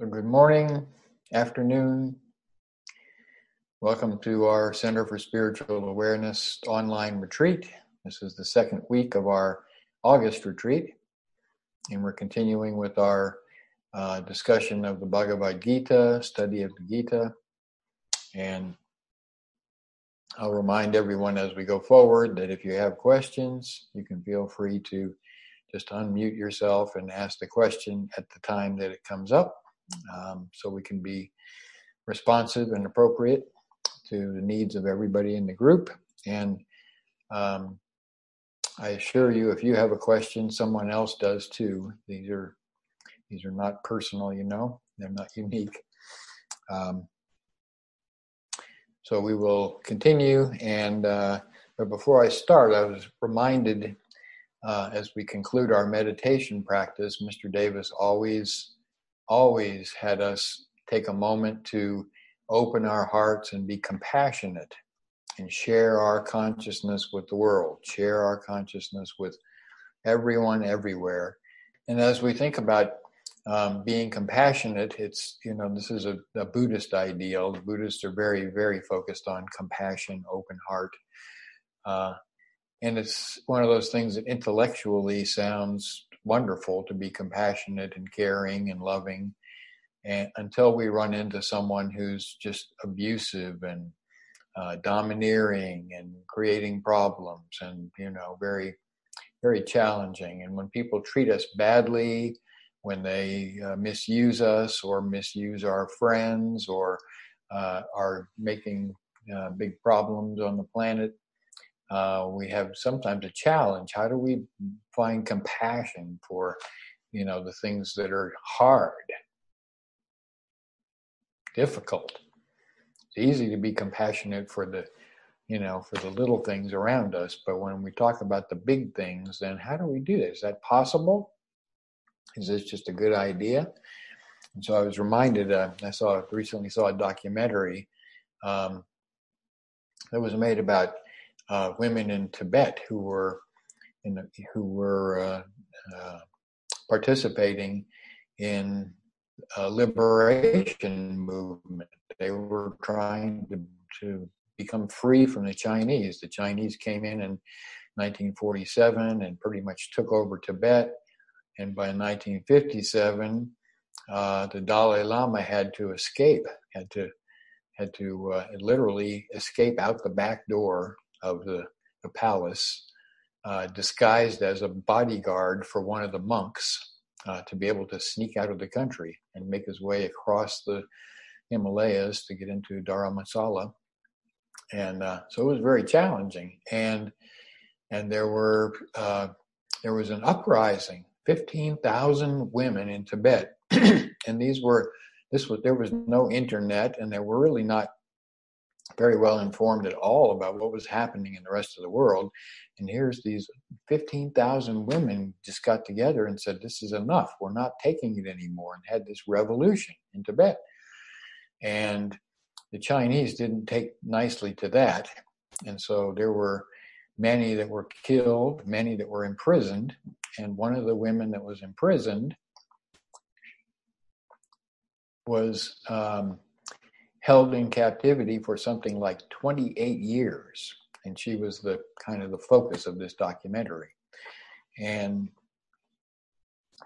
So, good morning, afternoon. Welcome to our Center for Spiritual Awareness online retreat. This is the second week of our August retreat, and we're continuing with our uh, discussion of the Bhagavad Gita, study of the Gita. And I'll remind everyone as we go forward that if you have questions, you can feel free to just unmute yourself and ask the question at the time that it comes up um, so we can be responsive and appropriate to the needs of everybody in the group. And um, I assure you, if you have a question, someone else does too. These are these are not personal, you know. They're not unique. Um, so we will continue. And uh, but before I start, I was reminded uh, as we conclude our meditation practice, Mr. Davis always always had us take a moment to open our hearts and be compassionate and share our consciousness with the world, share our consciousness with everyone everywhere. And as we think about um, being compassionate, it's, you know, this is a, a, Buddhist ideal. The Buddhists are very, very focused on compassion, open heart. Uh, and it's one of those things that intellectually sounds wonderful to be compassionate and caring and loving and until we run into someone who's just abusive and uh, domineering and creating problems and you know very very challenging. And when people treat us badly when they uh, misuse us or misuse our friends or uh, are making uh, big problems on the planet uh, we have sometimes a challenge how do we find compassion for you know the things that are hard difficult. It's easy to be compassionate for the, you know, for the little things around us, but when we talk about the big things, then how do we do this? Is that possible? Is this just a good idea? And so I was reminded. Uh, I saw recently saw a documentary um, that was made about uh, women in Tibet who were in who were uh, uh participating in a liberation movement. They were trying to, to become free from the Chinese. The Chinese came in in 1947 and pretty much took over Tibet. And by 1957, uh, the Dalai Lama had to escape, had to had to uh, literally escape out the back door of the, the palace, uh, disguised as a bodyguard for one of the monks uh, to be able to sneak out of the country and make his way across the Himalayas to get into Dharamsala. And uh, so it was very challenging. And and there were uh, there was an uprising, fifteen thousand women in Tibet, and these were this was there was no internet, and there were really not very well informed at all about what was happening in the rest of the world. And here's these 15,000 women just got together and said, This is enough. We're not taking it anymore, and had this revolution in Tibet. And the Chinese didn't take nicely to that. And so there were many that were killed, many that were imprisoned. And one of the women that was imprisoned was um, held in captivity for something like 28 years. And she was the kind of the focus of this documentary. And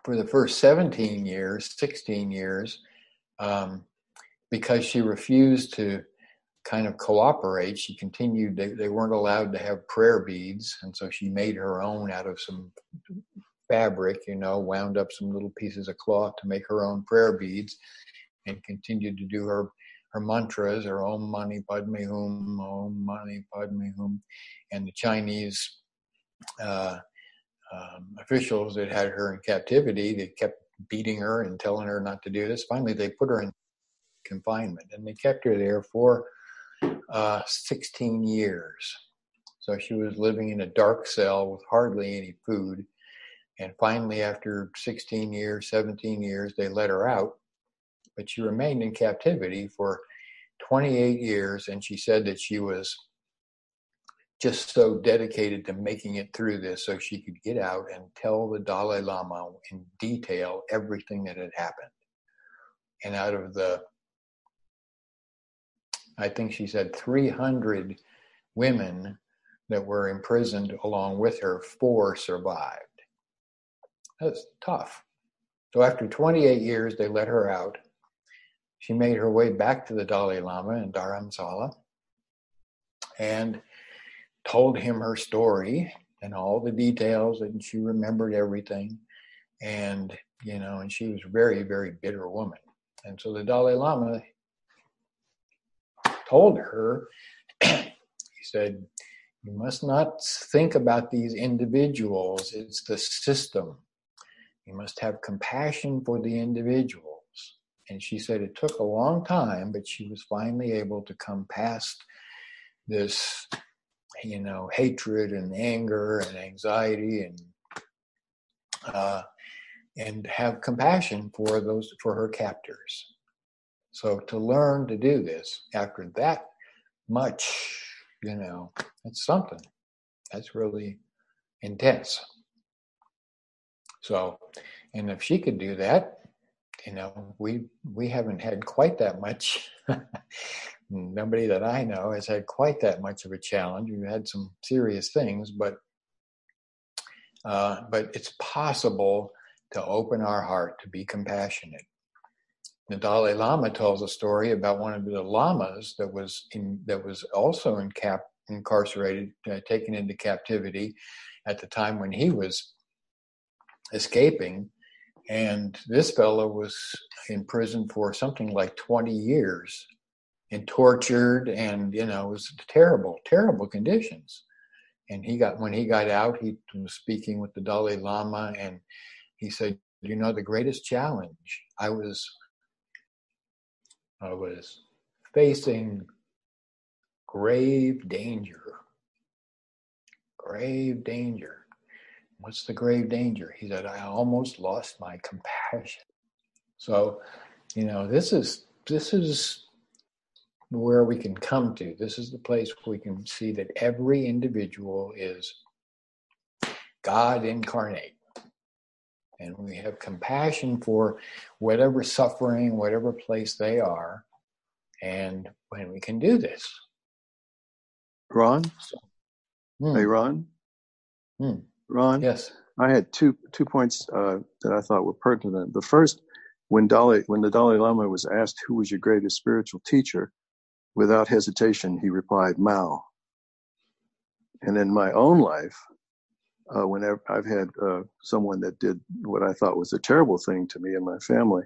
for the first 17 years, 16 years, um, because she refused to kind of cooperate, she continued, they, they weren't allowed to have prayer beads. And so she made her own out of some fabric, you know, wound up some little pieces of cloth to make her own prayer beads and continued to do her her mantras are Om Mani Padme Hum, Om Mani Padme Hum, and the Chinese uh, um, officials that had her in captivity, they kept beating her and telling her not to do this. Finally, they put her in confinement, and they kept her there for uh, 16 years. So she was living in a dark cell with hardly any food. And finally, after 16 years, 17 years, they let her out but she remained in captivity for 28 years. And she said that she was just so dedicated to making it through this so she could get out and tell the Dalai Lama in detail everything that had happened. and out of the, I think she said 300 women that were imprisoned along with her, four survived. That's tough. So after 28 years, they let her out. She made her way back to the Dalai Lama in Dharamsala and told him her story and all the details, and she remembered everything. And, you know, and she was a very, very bitter woman. And so the Dalai Lama told her, he said, you must not think about these individuals, it's the system. You must have compassion for the individuals. And she said it took a long time, but she was finally able to come past this, you know, hatred and anger and anxiety and uh, and have compassion for those for her captors. So to learn to do this after that much, you know, it's something. That's really intense. So, and if she could do that, you know, we we haven't had quite that much. Nobody that I know has had quite that much of a challenge. We've had some serious things, but uh, but it's possible to open our heart to be compassionate. The Dalai Lama tells a story about one of the lamas that was in, that was also in cap, incarcerated, uh, taken into captivity at the time when he was escaping. And this fellow was in prison for something like 20 years and tortured and, you know, it was terrible, terrible conditions. And he got, when he got out, he was speaking with the Dalai Lama and he said, you know, the greatest challenge I was, I was facing grave danger. Grave danger. What's the grave danger? He said, I almost lost my compassion. So, you know, this is this is where we can come to. This is the place where we can see that every individual is God incarnate. And we have compassion for whatever suffering, whatever place they are. And when we can do this. Ron? So, hmm. Hey, Ron? Hmm. Ron? Yes. I had two two points uh, that I thought were pertinent. The first, when Dalai, when the Dalai Lama was asked who was your greatest spiritual teacher, without hesitation he replied Mao. And in my own life, uh, whenever I've had uh, someone that did what I thought was a terrible thing to me and my family,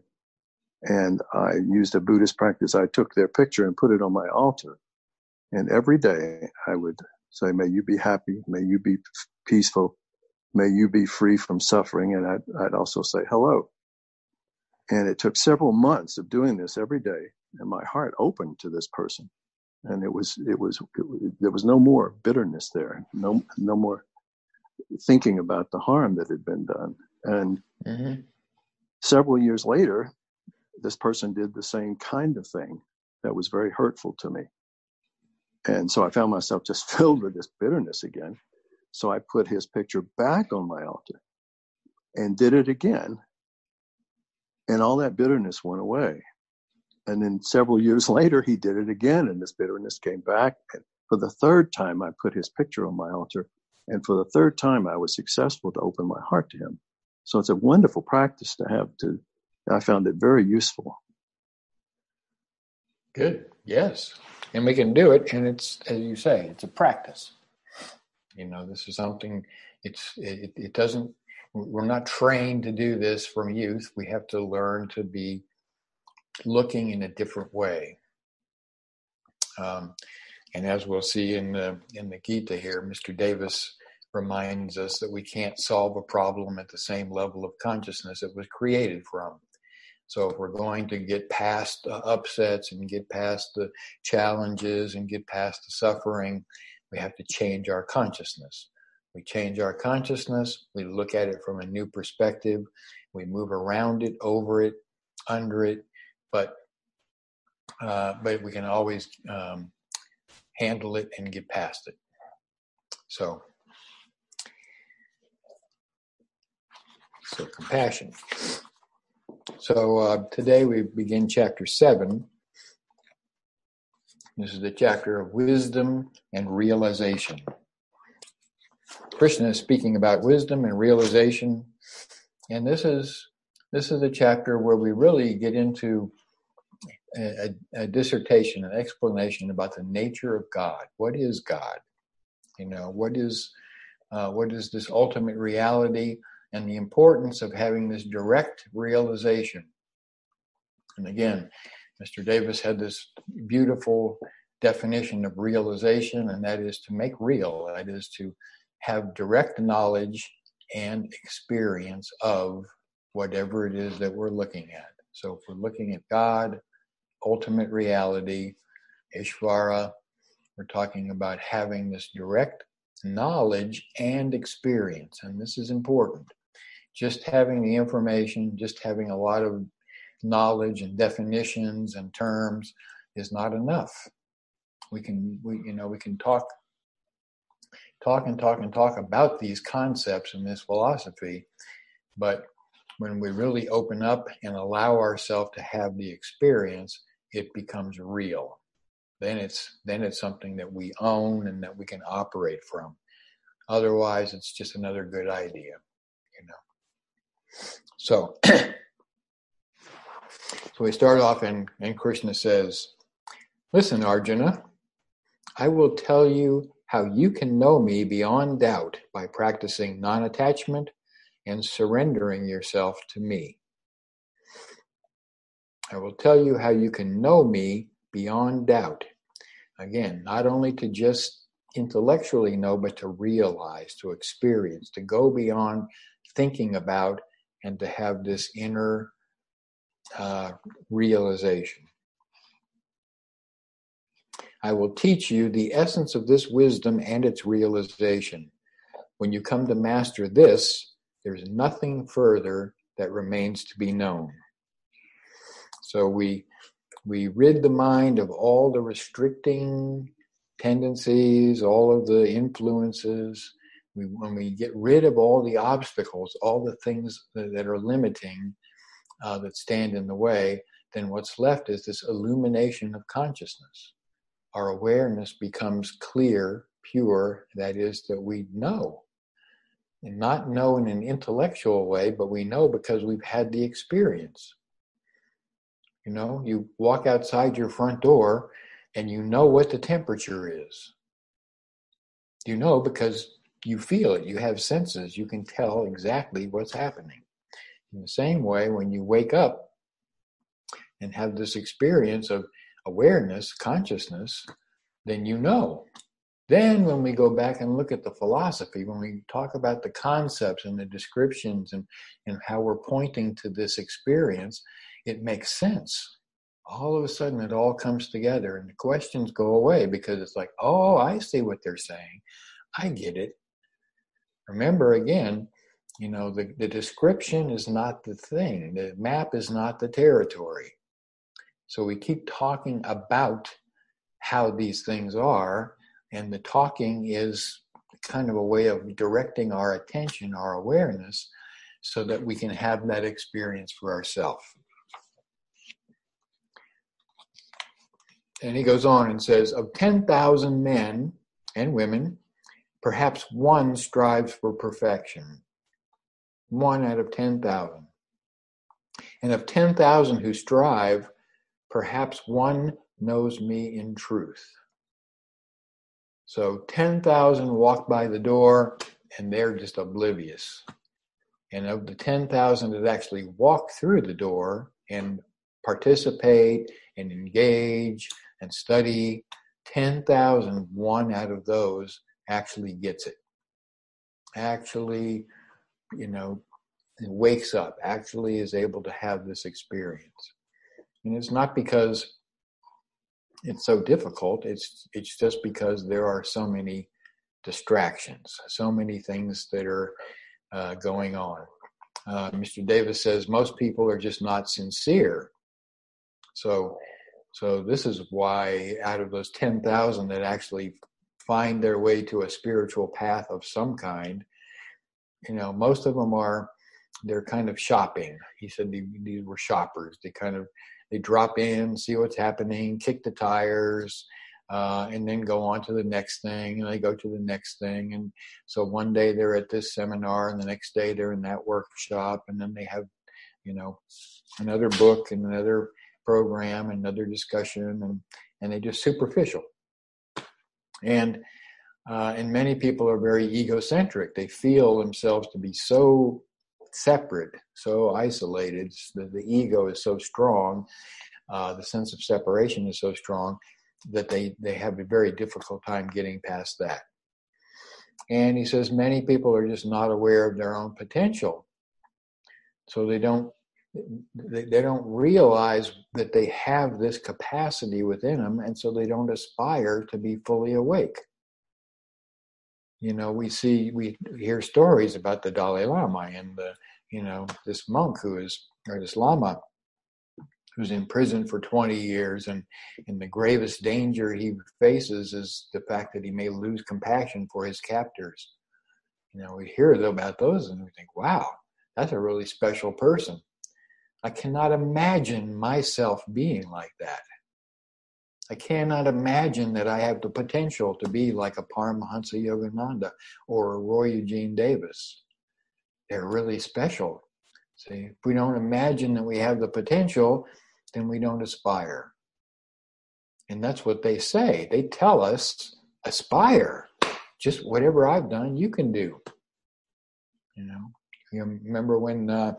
and I used a Buddhist practice, I took their picture and put it on my altar, and every day I would say, "May you be happy, may you be peaceful." May you be free from suffering. And I'd, I'd also say hello. And it took several months of doing this every day. And my heart opened to this person. And it was, it was, it, there was no more bitterness there. No, no more thinking about the harm that had been done. And mm-hmm. several years later, this person did the same kind of thing that was very hurtful to me. And so I found myself just filled with this bitterness again. So I put his picture back on my altar and did it again. And all that bitterness went away. And then several years later, he did it again, and this bitterness came back. And for the third time, I put his picture on my altar. And for the third time, I was successful to open my heart to him. So it's a wonderful practice to have to, I found it very useful. Good. Yes. And we can do it. And it's, as you say, it's a practice. You know, this is something. It's it, it doesn't. We're not trained to do this from youth. We have to learn to be looking in a different way. Um, and as we'll see in the in the Gita here, Mr. Davis reminds us that we can't solve a problem at the same level of consciousness it was created from. So if we're going to get past the upsets and get past the challenges and get past the suffering, we have to change our consciousness. We change our consciousness, we look at it from a new perspective, we move around it, over it, under it, but uh, but we can always um, handle it and get past it. So, so compassion. So uh, today we begin chapter 7. This is the chapter of wisdom and realization. Krishna is speaking about wisdom and realization, and this is this is a chapter where we really get into a, a, dissertation, an explanation about the nature of God. What is God? You know, what is uh, what is this ultimate reality, and the importance of having this direct realization. And again, Mr. Davis had this beautiful definition of realization, and that is to make real. That is to have direct knowledge and experience of whatever it is that we're looking at. So if we're looking at God, ultimate reality, Ishvara, we're talking about having this direct knowledge and experience. And this is important. Just having the information, just having a lot of knowledge and definitions and terms is not enough. We can, we, you know, we can talk, talk and talk and talk about these concepts and this philosophy, but when we really open up and allow ourselves to have the experience, it becomes real. Then it's then it's something that we own and that we can operate from. Otherwise, it's just another good idea, you know. So, so we start off, and, and Krishna says, "Listen, Arjuna, I will tell you how you can know me beyond doubt by practicing non-attachment and surrendering yourself to me. I will tell you how you can know me beyond doubt. Again, not only to just intellectually know, but to realize, to experience, to go beyond thinking about, and to have this inner uh, realization. I will teach you the essence of this wisdom and its realization. When you come to master this, there's nothing further that remains to be known. So we we rid the mind of all the restricting tendencies, all of the influences. We, when we get rid of all the obstacles, all the things that, that are limiting, uh, that stand in the way, then what's left is this illumination of consciousness. Our awareness becomes clear, pure, that is, that we know and not know in an intellectual way, but we know because we've had the experience. You know, you walk outside your front door and you know what the temperature is. You know because you feel it, you have senses, you can tell exactly what's happening. In the same way, when you wake up and have this experience of awareness, consciousness, then you know then, when we go back and look at the philosophy, when we talk about the concepts and the descriptions and, and how we're pointing to this experience, it makes sense. All of a sudden, it all comes together and the questions go away because it's like, oh, I see what they're saying. I get it. Remember, again, you know, the, the description is not the thing, the map is not the territory. So we keep talking about how these things are and the talking is kind of a way of directing our attention, our awareness, so that we can have that experience for ourselves. And he goes on and says, Of 10,000 men and women, perhaps one strives for perfection. One out of 10,000. And of 10,000 who strive, perhaps one knows me in truth. So 10,000 walk by the door and they're just oblivious. And of the 10,000 that actually walk through the door and participate and engage and study, 10,000, one out of those actually gets it. Actually, you know, wakes up, actually is able to have this experience. And it's not because it's so difficult. It's it's just because there are so many distractions, so many things that are uh, going on. Uh, Mr. Davis says most people are just not sincere. So, so this is why out of those ten thousand that actually find their way to a spiritual path of some kind, you know, most of them are they're kind of shopping. He said these were shoppers. They kind of they drop in, see what's happening, kick the tires, uh, and then go on to the next thing, and they go to the next thing. And so one day they're at this seminar, and the next day they're in that workshop, and then they have, you know, another book and another program, another discussion, and and they just superficial. And uh, and many people are very egocentric. They feel themselves to be so separate, so isolated. The, the ego is so strong, uh, the sense of separation is so strong that they, they have a very difficult time getting past that. And he says many people are just not aware of their own potential. So they don't they, they don't realize that they have this capacity within them and so they don't aspire to be fully awake you know we see we hear stories about the dalai lama and the you know this monk who is or this lama who's in prison for 20 years and and the gravest danger he faces is the fact that he may lose compassion for his captors. You know we hear about those and we think wow that's a really special person. I cannot imagine myself being like that I cannot imagine that I have the potential to be like a Paramahansa Yogananda or a Roy Eugene Davis. They're really special. See, if we don't imagine that we have the potential, then we don't aspire. And that's what they say. They tell us, aspire. Just whatever I've done, you can do. You know, you remember when uh,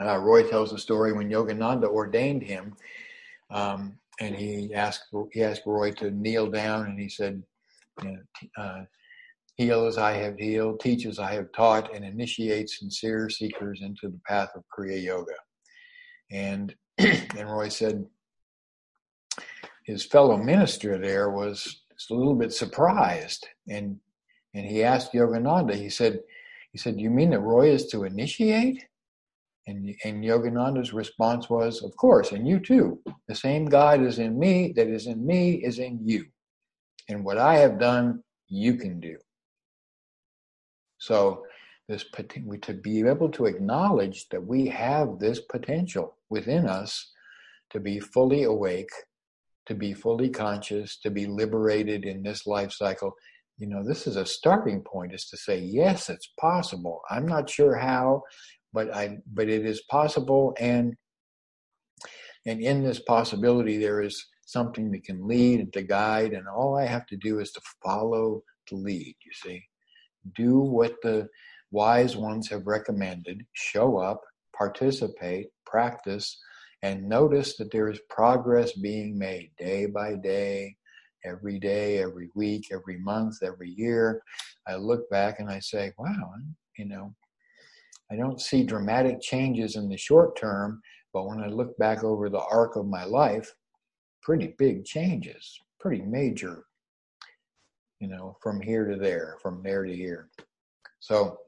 uh, Roy tells the story when Yogananda ordained him, um, and he asked he asked Roy to kneel down, and he said, you know, uh, "Heal as I have healed, teach as I have taught, and initiate sincere seekers into the path of Kriya Yoga." And and Roy said his fellow minister there was a little bit surprised, and and he asked Yogananda. He said, he said, "You mean that Roy is to initiate?" And, and Yogananda's response was, Of course, and you too. The same God is in me that is in me is in you. And what I have done, you can do. So, this to be able to acknowledge that we have this potential within us to be fully awake, to be fully conscious, to be liberated in this life cycle. You know, this is a starting point is to say, yes, it's possible. I'm not sure how but I but it is possible and and in this possibility there is something that can lead and to guide and all I have to do is to follow the lead, you see. Do what the wise ones have recommended, show up, participate, practice, and notice that there is progress being made day by day, every day, every week, every month, every year. I look back and I say, wow, you know, I don't see dramatic changes in the short term, but when I look back over the arc of my life, pretty big changes, pretty major, you know, from here to there, from there to here. So,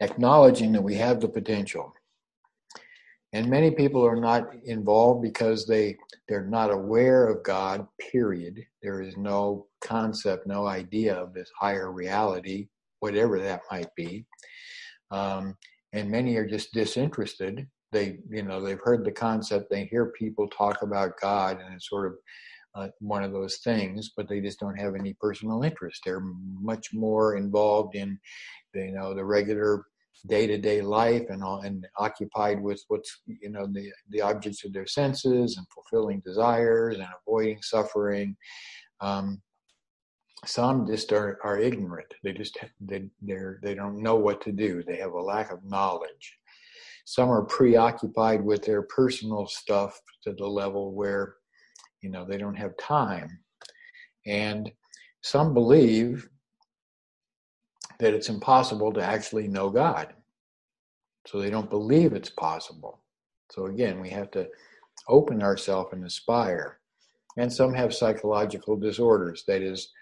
acknowledging that we have the potential. And many people are not involved because they they're not aware of God, period. There is no concept, no idea of this higher reality, whatever that might be um, and many are just disinterested. They, you know, they've heard the concept. They hear people talk about God, and it's sort of uh, one of those things, but they just don't have any personal interest. They're much more involved in, you know, the regular day-to-day life and all, and occupied with what's you know the the objects of their senses and fulfilling desires and avoiding suffering. Um, some just are, are ignorant. They just they they're they don't know what to do. They have a lack of knowledge. Some are preoccupied with their personal stuff to the level where you know they don't have time. And some believe that it's impossible to actually know god. So they don't believe it's possible. So again we have to open ourselves and aspire. And some have psychological disorders. That is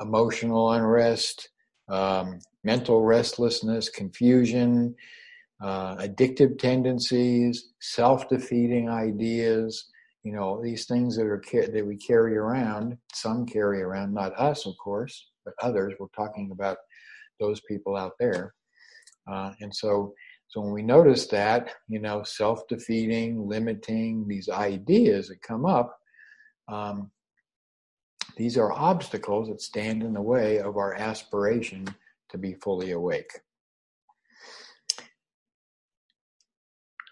emotional unrest, um, mental restlessness, confusion, uh, addictive tendencies, self-defeating ideas. You know these things that are that we carry around. Some carry around, not us, of course, but others. We're talking about those people out there. Uh, and so, so when we notice that, you know, self-defeating, limiting, these ideas that come up, um, these are obstacles that stand in the way of our aspiration to be fully awake.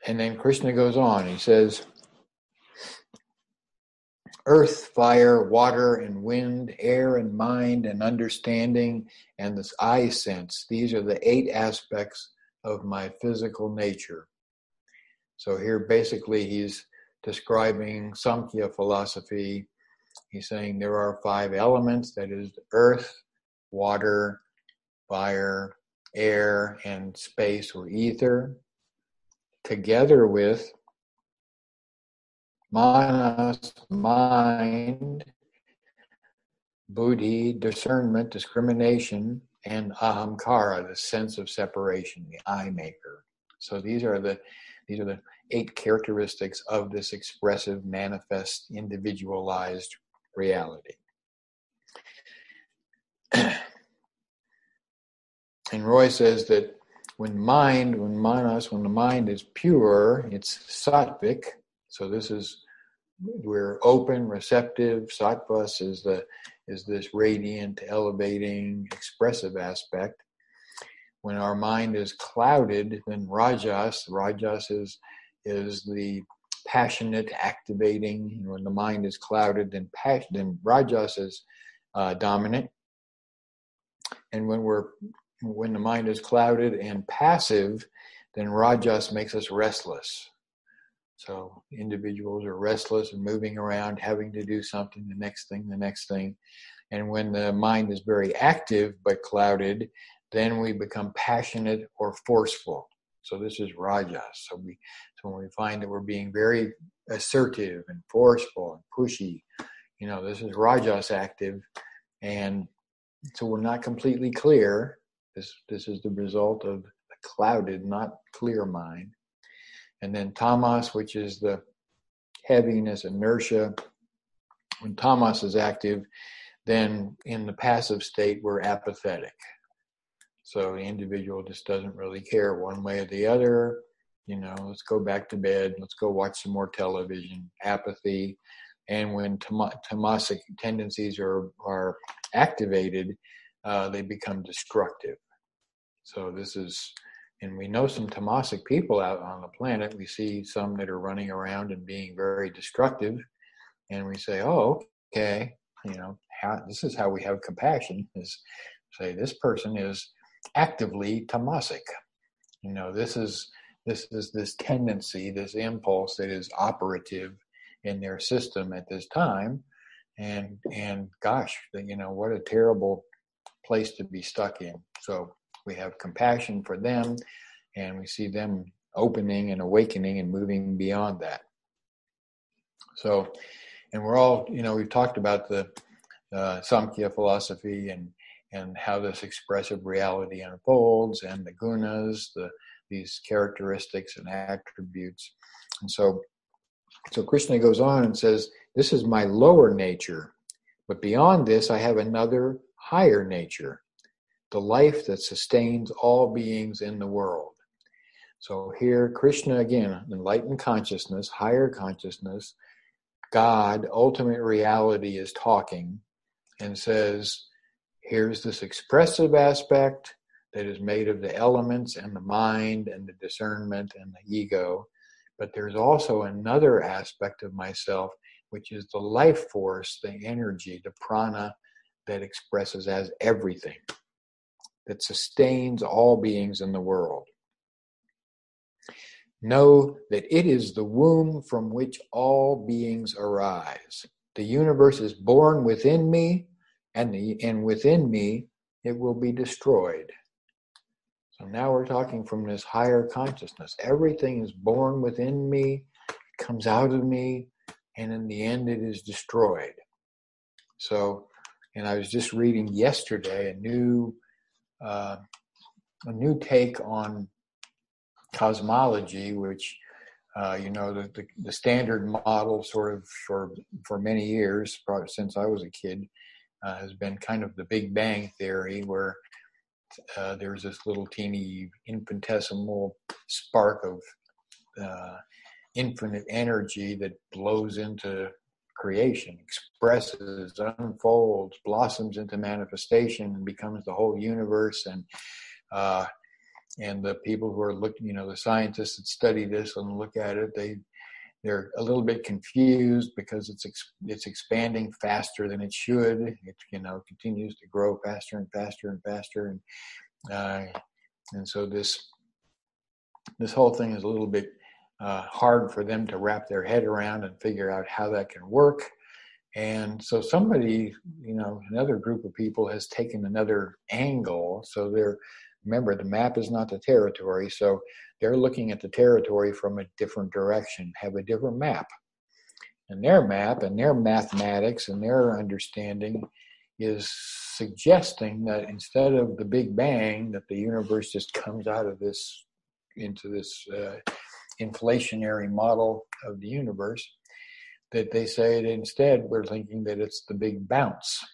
And then Krishna goes on, he says, earth, fire, water, and wind, air, and mind, and understanding, and this eye sense. These are the eight aspects of my physical nature. So here, basically, he's describing Samkhya philosophy. He's saying there are five elements that is, earth, water, fire, air, and space or ether, together with manas, mind, buddhi, discernment, discrimination, and ahamkara, the sense of separation, the I maker. So these are the these are the eight characteristics of this expressive, manifest, individualized reality. and Roy says that when mind, when manas, when the mind is pure, it's sattvic, so this is we're open, receptive. Sattvas is the is this radiant, elevating, expressive aspect. When our mind is clouded, then rajas, rajas is is the passionate, activating. when the mind is clouded, then passion, then rajas is uh, dominant. And when we're when the mind is clouded and passive, then rajas makes us restless. So individuals are restless and moving around, having to do something, the next thing, the next thing. And when the mind is very active but clouded, then we become passionate or forceful. So this is rajas. So we so when we find that we're being very assertive and forceful and pushy, you know, this is rajas active, and so we're not completely clear. This this is the result of a clouded, not clear mind and then tamas, which is the heaviness, inertia. When tamas is active, then in the passive state, we're apathetic. So the individual just doesn't really care one way or the other. You know, let's go back to bed. Let's go watch some more television. Apathy. And when tam- tamasic tendencies are, are activated, uh, they become destructive. So this is and we know some tamasic people out on the planet. We see some that are running around and being very destructive, and we say, "Oh, okay, you know, how, this is how we have compassion." Is say this person is actively tamasic. You know, this is this is this tendency, this impulse that is operative in their system at this time, and and gosh, you know, what a terrible place to be stuck in. So we have compassion for them and we see them opening and awakening and moving beyond that so and we're all you know we've talked about the uh, samkhya philosophy and and how this expressive reality unfolds and the gunas the these characteristics and attributes and so so krishna goes on and says this is my lower nature but beyond this i have another higher nature the life that sustains all beings in the world. So here, Krishna again, enlightened consciousness, higher consciousness, God, ultimate reality is talking and says, here's this expressive aspect that is made of the elements and the mind and the discernment and the ego. But there's also another aspect of myself, which is the life force, the energy, the prana that expresses as everything that sustains all beings in the world. Know that it is the womb from which all beings arise. The universe is born within me, and, the, and within me it will be destroyed. So now we're talking from this higher consciousness. Everything is born within me, comes out of me, and in the end it is destroyed. So, and I was just reading yesterday a new uh, a new take on cosmology, which uh, you know the, the, the standard model, sort of for for many years, probably since I was a kid, uh, has been kind of the Big Bang theory, where uh, there's this little teeny infinitesimal spark of uh, infinite energy that blows into creation, expresses, unfolds, blossoms into manifestation, and becomes the whole universe. And uh, and the people who are looking, you know, the scientists that study this and look at it, they they're a little bit confused because it's it's expanding faster than it should. It you know continues to grow faster and faster and faster, and uh, and so this this whole thing is a little bit uh, hard for them to wrap their head around and figure out how that can work. And so somebody, you know, another group of people has taken another angle. So they're remember the map is not the territory. So they're looking at the territory from a different direction, have a different map. And their map and their mathematics and their understanding is suggesting that instead of the Big Bang, that the universe just comes out of this into this uh, inflationary model of the universe, that they say that instead we're thinking that it's the big bounce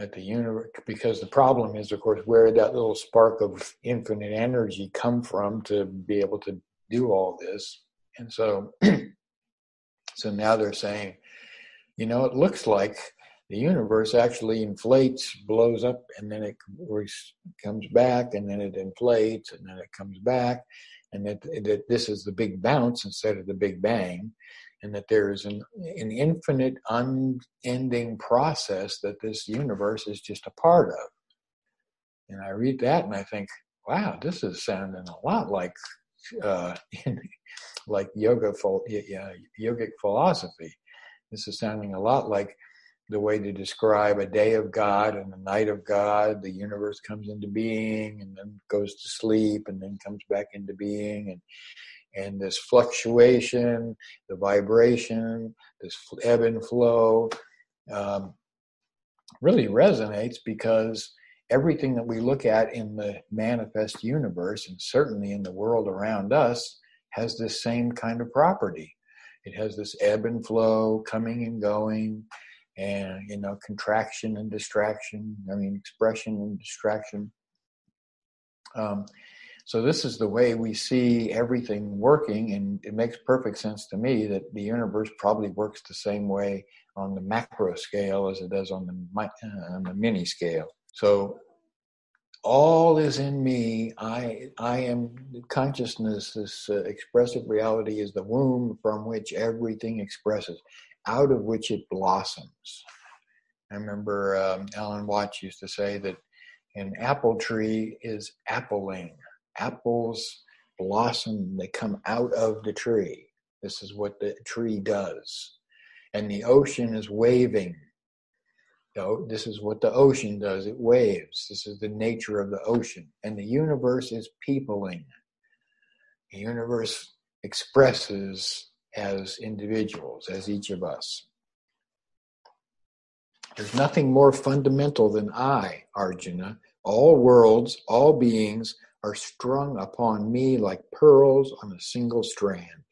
at the universe because the problem is of course where did that little spark of infinite energy come from to be able to do all this? And so so now they're saying you know it looks like the universe actually inflates blows up and then it comes back and then it inflates and then it comes back and that, that this is the big bounce instead of the big bang and that there is an, an infinite, unending process that this universe is just a part of. And I read that and I think, wow, this is sounding a lot like uh, like yoga, yogic philosophy. This is sounding a lot like the way to describe a day of God and a night of God. The universe comes into being and then goes to sleep and then comes back into being and and this fluctuation, the vibration, this ebb and flow, um, really resonates because everything that we look at in the manifest universe and certainly in the world around us has this same kind of property. It has this ebb and flow, coming and going, and you know, contraction and distraction. I mean, expression and distraction. Um, so this is the way we see everything working, and it makes perfect sense to me that the universe probably works the same way on the macro scale as it does on the uh, on the mini scale. So all is in me. I I am consciousness. This uh, expressive reality is the womb from which everything expresses, out of which it blossoms. I remember um, Alan Watts used to say that an apple tree is appling apples blossom, they come out of the tree. This is what the tree does. And the ocean is waving. Know, this is what the ocean does it waves. This is the nature of the ocean. And the universe is peopling. The universe expresses as individuals, as each of us. There's nothing more fundamental than I, Arjuna. All worlds, all beings are strung upon me like pearls on a single strand.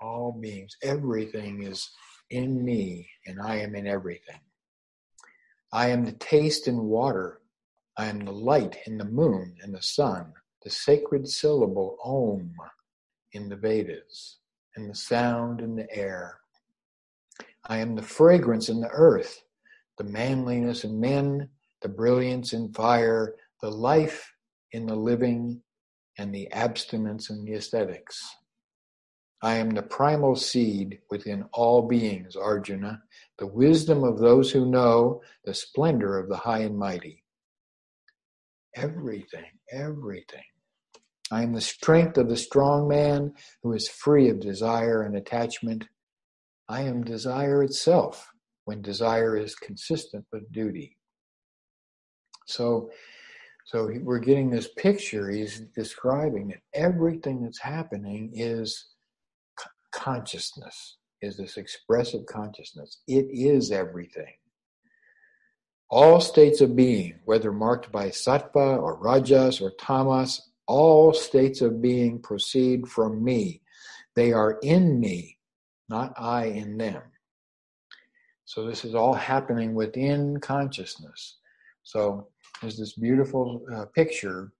All beings, everything is in me, and I am in everything. I am the taste in water. I am the light in the moon and the sun, the sacred syllable Om in the Vedas, and the sound in the air. I am the fragrance in the earth, the manliness in men, the brilliance in fire, the life in the living and the abstinence in the ascetics. I am the primal seed within all beings, Arjuna, the wisdom of those who know, the splendor of the high and mighty. Everything, everything. I am the strength of the strong man who is free of desire and attachment. I am desire itself when desire is consistent with duty. So so we're getting this picture. He's describing that everything that's happening is consciousness, is this expressive consciousness. It is everything. All states of being, whether marked by sattva or rajas or tamas, all states of being proceed from me. They are in me, not I in them. So this is all happening within consciousness. So there's this beautiful uh, picture,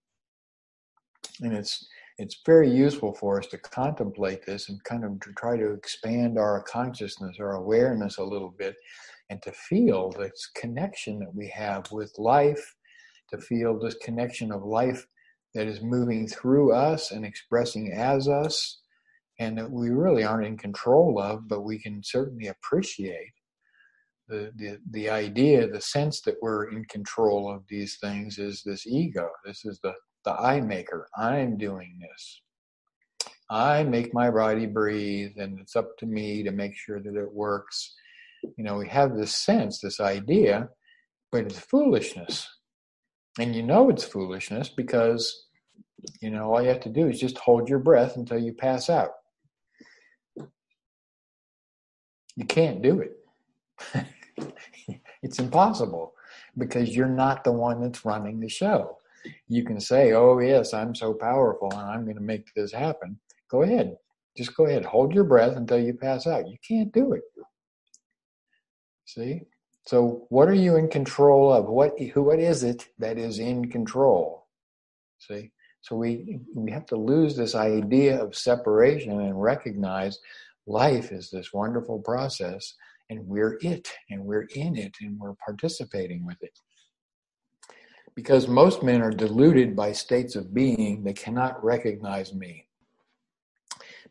and it's it's very useful for us to contemplate this and kind of to try to expand our consciousness, our awareness a little bit, and to feel this connection that we have with life, to feel this connection of life that is moving through us and expressing as us, and that we really aren't in control of, but we can certainly appreciate. The, the, the idea, the sense that we're in control of these things is this ego. This is the the I maker. I'm doing this. I make my body breathe, and it's up to me to make sure that it works. You know, we have this sense, this idea, but it's foolishness. And you know it's foolishness because, you know, all you have to do is just hold your breath until you pass out. You can't do it. it's impossible because you're not the one that's running the show you can say, oh, yes, I'm so powerful and I'm going to make this happen. Go ahead. Just go ahead. Hold your breath until you pass out. You can't do it. See? So, what are you in control of? What, what is it that is in control? See? So, we, we have to lose this idea of separation and recognize life is this wonderful process and we're it and we're in it and we're participating with it because most men are deluded by states of being, they cannot recognize me.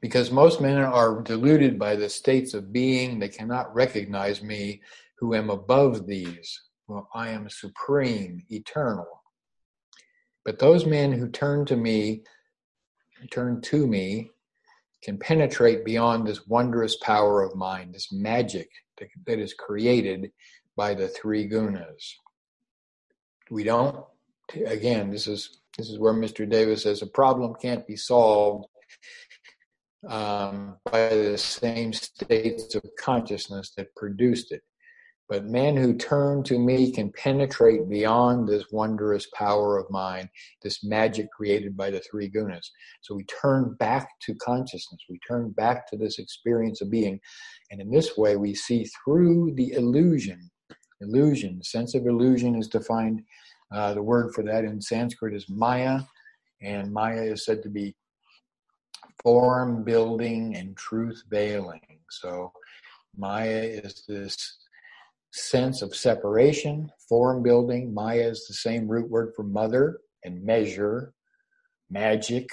Because most men are deluded by the states of being, they cannot recognize me who am above these. Well, I am supreme, eternal. But those men who turn to me, turn to me, can penetrate beyond this wondrous power of mind, this magic that is created by the three gunas. We don't again this is this is where mr davis says a problem can't be solved um, by the same states of consciousness that produced it but men who turn to me can penetrate beyond this wondrous power of mine, this magic created by the three gunas. So we turn back to consciousness. We turn back to this experience of being. And in this way, we see through the illusion. Illusion, sense of illusion is defined uh, the word for that in Sanskrit is Maya, and Maya is said to be form building and truth veiling. So, Maya is this sense of separation, form building. Maya is the same root word for mother and measure, magic.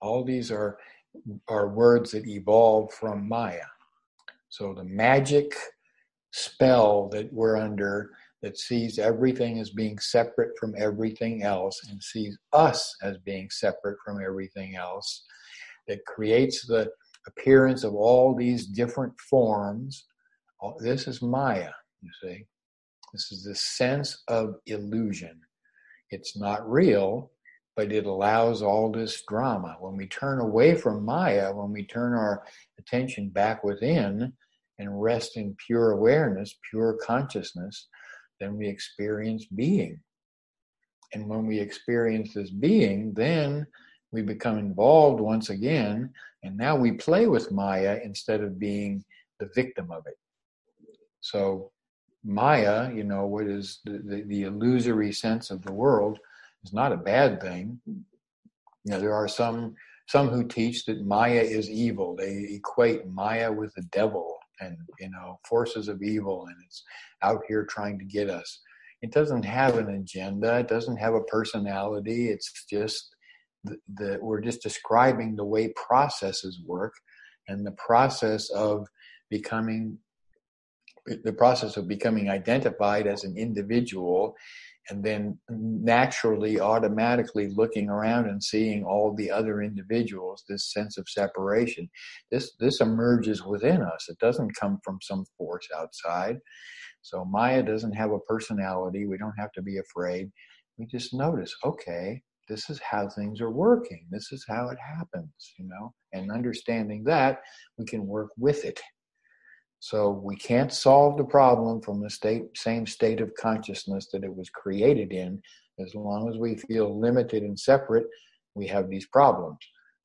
All these are are words that evolve from Maya. So the magic spell that we're under that sees everything as being separate from everything else and sees us as being separate from everything else, that creates the appearance of all these different forms. This is Maya, you see. This is the sense of illusion. It's not real, but it allows all this drama. When we turn away from Maya, when we turn our attention back within and rest in pure awareness, pure consciousness, then we experience being. And when we experience this being, then we become involved once again, and now we play with Maya instead of being the victim of it. So, Maya, you know, what is the, the, the illusory sense of the world, is not a bad thing. You know, there are some some who teach that Maya is evil. They equate Maya with the devil and you know forces of evil, and it's out here trying to get us. It doesn't have an agenda. It doesn't have a personality. It's just that we're just describing the way processes work and the process of becoming the process of becoming identified as an individual and then naturally automatically looking around and seeing all the other individuals this sense of separation this this emerges within us it doesn't come from some force outside so Maya doesn't have a personality. We don't have to be afraid. We just notice, okay, this is how things are working. This is how it happens, you know. And understanding that, we can work with it. So we can't solve the problem from the state, same state of consciousness that it was created in. As long as we feel limited and separate, we have these problems.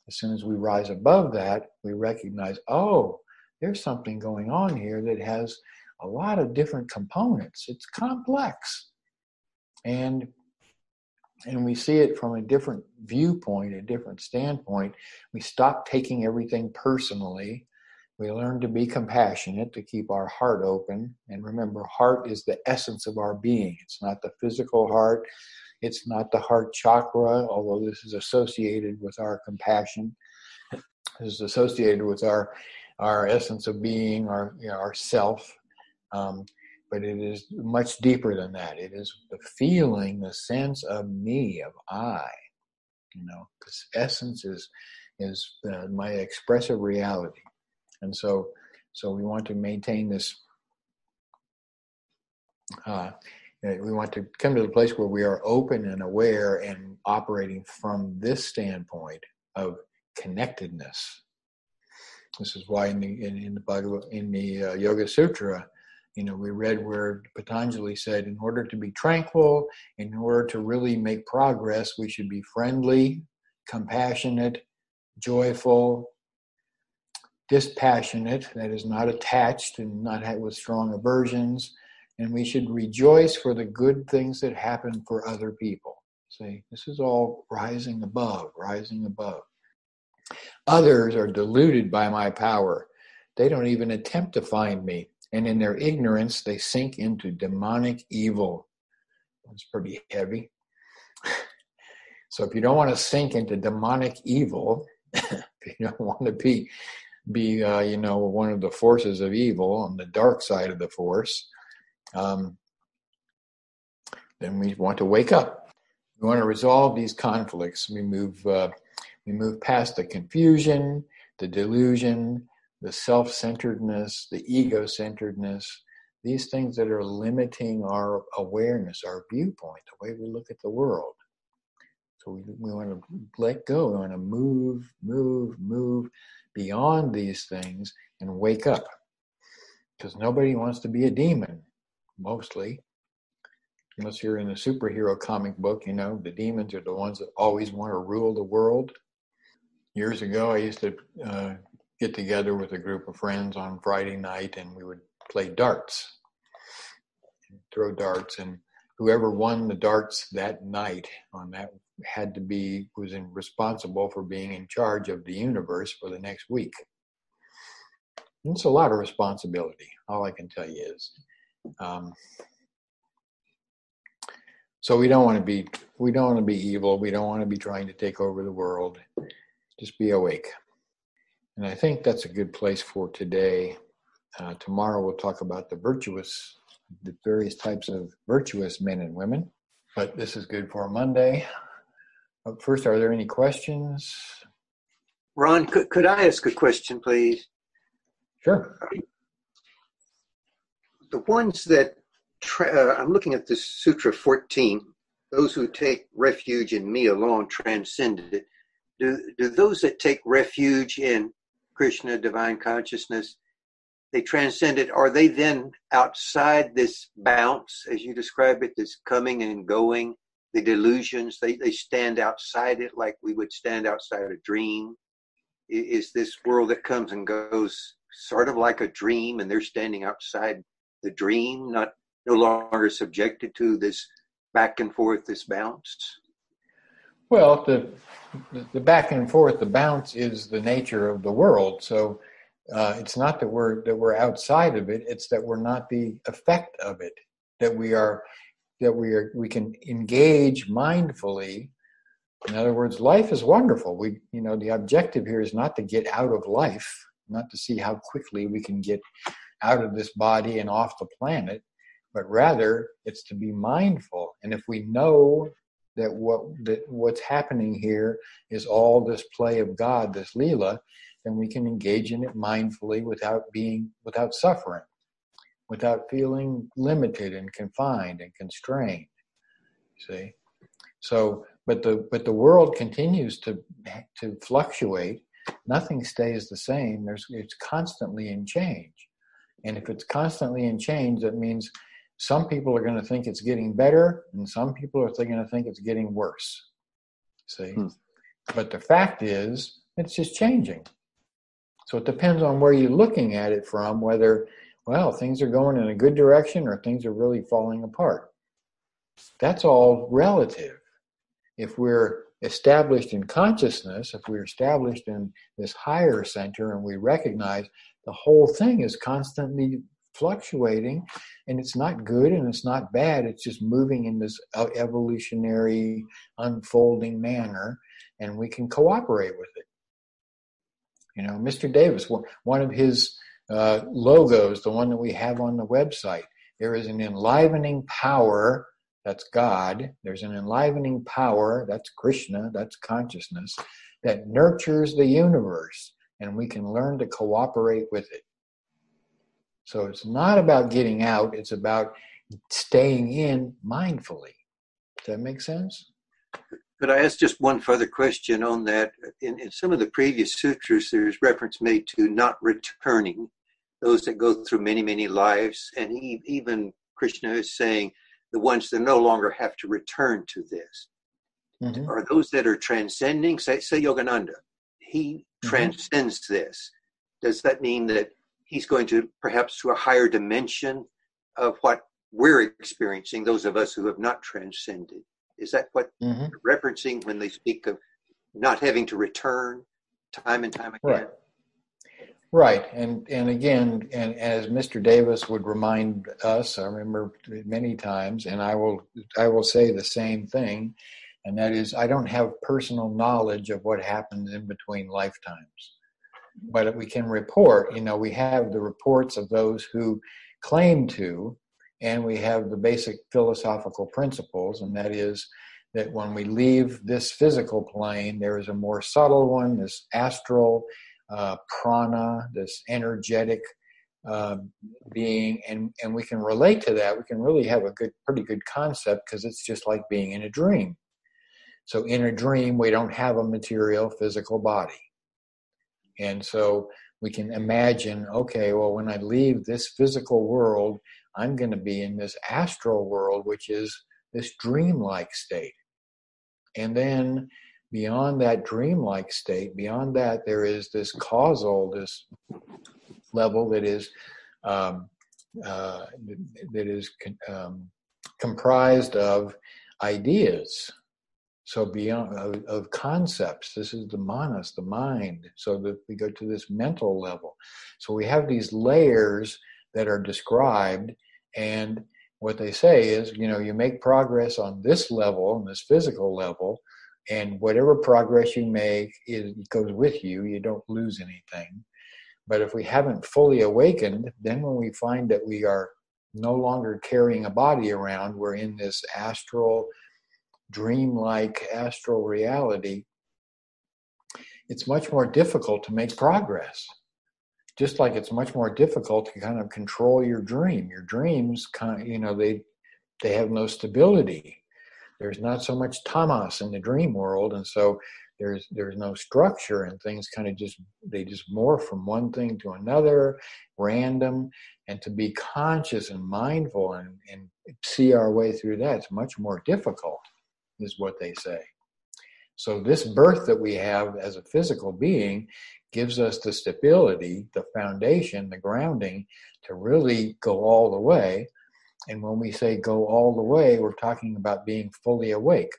As soon as we rise above that, we recognize, oh, there's something going on here that has a lot of different components. It's complex. And and we see it from a different viewpoint, a different standpoint, we stop taking everything personally. We learn to be compassionate, to keep our heart open. And remember, heart is the essence of our being. It's not the physical heart, it's not the heart chakra, although this is associated with our compassion. This is associated with our our essence of being, our you know, our self. Um, but it is much deeper than that. It is the feeling, the sense of me, of I. You know, this essence is is uh, my expressive reality, and so so we want to maintain this. Uh, we want to come to the place where we are open and aware and operating from this standpoint of connectedness. This is why in the in, in the Bhagavad, in the uh, Yoga Sutra, you know, we read where Patanjali said, in order to be tranquil, in order to really make progress, we should be friendly, compassionate, joyful, dispassionate, that is not attached and not with strong aversions, and we should rejoice for the good things that happen for other people. See, this is all rising above, rising above. Others are deluded by my power. They don't even attempt to find me and in their ignorance they sink into demonic evil. That's pretty heavy. So if you don't want to sink into demonic evil, if you don't want to be be uh, you know one of the forces of evil on the dark side of the force, um, then we want to wake up. We want to resolve these conflicts. We move uh, we move past the confusion, the delusion, the self centeredness, the ego centeredness, these things that are limiting our awareness, our viewpoint, the way we look at the world. So we, we want to let go, we want to move, move, move beyond these things and wake up. Because nobody wants to be a demon, mostly. Unless you're in a superhero comic book, you know, the demons are the ones that always want to rule the world. Years ago, I used to uh, get together with a group of friends on Friday night and we would play darts, throw darts, and whoever won the darts that night on that had to be was responsible for being in charge of the universe for the next week. it's a lot of responsibility. All I can tell you is. Um, so we don't want to be we don't want to be evil. We don't want to be trying to take over the world. Just be awake. And I think that's a good place for today. Uh, tomorrow we'll talk about the virtuous, the various types of virtuous men and women. But this is good for Monday. First, are there any questions? Ron, could, could I ask a question, please? Sure. The ones that uh, I'm looking at this Sutra 14, those who take refuge in me alone transcended it. Do, do those that take refuge in Krishna, divine consciousness, they transcend it. Are they then outside this bounce, as you describe it, this coming and going, the delusions? They, they stand outside it like we would stand outside a dream. Is this world that comes and goes sort of like a dream and they're standing outside the dream, not no longer subjected to this back and forth, this bounce? Well, the the back and forth, the bounce is the nature of the world. So uh, it's not that we're that we're outside of it; it's that we're not the effect of it. That we are that we are we can engage mindfully. In other words, life is wonderful. We you know the objective here is not to get out of life, not to see how quickly we can get out of this body and off the planet, but rather it's to be mindful. And if we know that what that what's happening here is all this play of God, this Leela, then we can engage in it mindfully without being without suffering, without feeling limited and confined and constrained. See? So but the but the world continues to to fluctuate. Nothing stays the same. There's it's constantly in change. And if it's constantly in change, that means some people are going to think it's getting better, and some people are going to think it's getting worse. See? Hmm. But the fact is, it's just changing. So it depends on where you're looking at it from, whether, well, things are going in a good direction or things are really falling apart. That's all relative. if we're established in consciousness, if we're established in this higher center and we recognize the whole thing is constantly fluctuating and it's not good and it's not bad, it's just moving in this evolutionary unfolding manner and we can cooperate with it. You know, Mr. Davis, one of his uh, logos, the one that we have on the website, there is an enlivening power that's God. There's an enlivening power, that's Krishna, that's consciousness, that nurtures the universe, and we can learn to cooperate with it. So it's not about getting out, it's about staying in mindfully. Does that make sense? Could I ask just one further question on that? In, in some of the previous sutras, there's reference made to not returning, those that go through many, many lives. And he, even Krishna is saying the ones that no longer have to return to this mm-hmm. are those that are transcending. Say, say Yogananda, he mm-hmm. transcends this. Does that mean that he's going to perhaps to a higher dimension of what we're experiencing, those of us who have not transcended? Is that what mm-hmm. referencing when they speak of not having to return time and time again? Right. Right, and and again, and as Mr. Davis would remind us, I remember many times, and I will I will say the same thing, and that is I don't have personal knowledge of what happens in between lifetimes, but we can report. You know, we have the reports of those who claim to, and we have the basic philosophical principles, and that is that when we leave this physical plane, there is a more subtle one, this astral uh, prana, this energetic uh, being, and and we can relate to that. We can really have a good, pretty good concept because it's just like being in a dream. So in a dream, we don't have a material physical body, and so we can imagine, okay, well, when I leave this physical world, I'm going to be in this astral world, which is this dreamlike state. And then beyond that dreamlike state, beyond that, there is this causal, this level that is um, uh, that is um, comprised of ideas. So beyond of, of, concepts, this is the manas, the mind. So that we go to this mental level. So we have these layers that are described, and what they say is, you know, you make progress on this level, on this physical level, and whatever progress you make it goes with you. You don't lose anything. But if we haven't fully awakened then when we find that we are no longer carrying a body around we're in this astral dreamlike astral reality it's much more difficult to make progress. Just like it's much more difficult to kind of control your dream. Your dreams kind of, you know they they have no stability there's not so much tamas in the dream world and so there's there's no structure and things kind of just they just morph from one thing to another random and to be conscious and mindful and, and see our way through that it's much more difficult is what they say. So this birth that we have as a physical being gives us the stability the foundation the grounding to really go all the way and when we say go all the way, we're talking about being fully awake.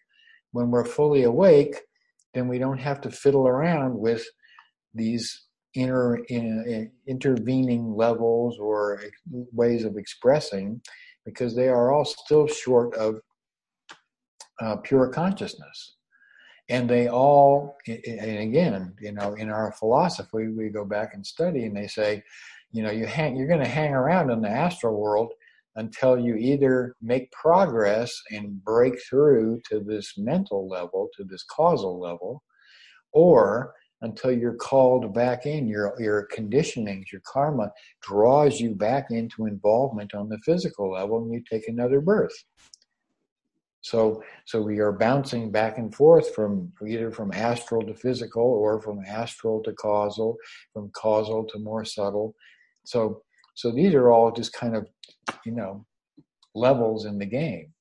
When we're fully awake, then we don't have to fiddle around with these inner in, intervening levels or ways of expressing because they are all still short of uh, pure consciousness and they all and again you know in our philosophy we go back and study and they say you know you hang you're going to hang around in the astral world until you either make progress and break through to this mental level, to this causal level, or until you're called back in, your your conditionings, your karma draws you back into involvement on the physical level, and you take another birth. So, so we are bouncing back and forth from either from astral to physical, or from astral to causal, from causal to more subtle. So, so these are all just kind of, you know, levels in the game.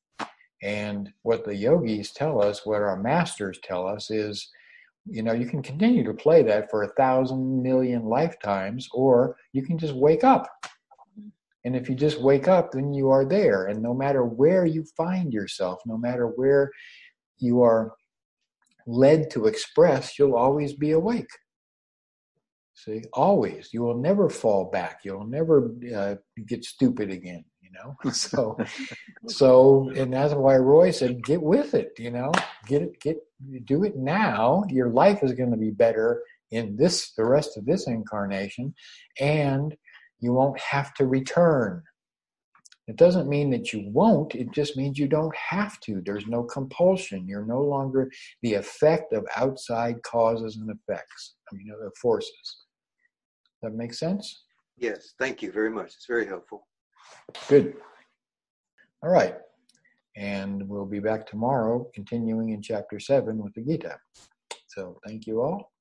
And what the yogis tell us, what our masters tell us is, you know, you can continue to play that for a thousand million lifetimes, or you can just wake up. And if you just wake up, then you are there. And no matter where you find yourself, no matter where you are led to express, you'll always be awake. See, always. You will never fall back. You'll never uh, get stupid again. You know. So, so, and that's why Roy said, "Get with it." You know, get it, get do it now. Your life is going to be better in this, the rest of this incarnation, and you won't have to return. It doesn't mean that you won't, it just means you don't have to. There's no compulsion. You're no longer the effect of outside causes and effects, I mean, the forces. That makes sense? Yes, thank you very much. It's very helpful. Good. All right. And we'll be back tomorrow, continuing in chapter 7 with the Gita. So thank you all.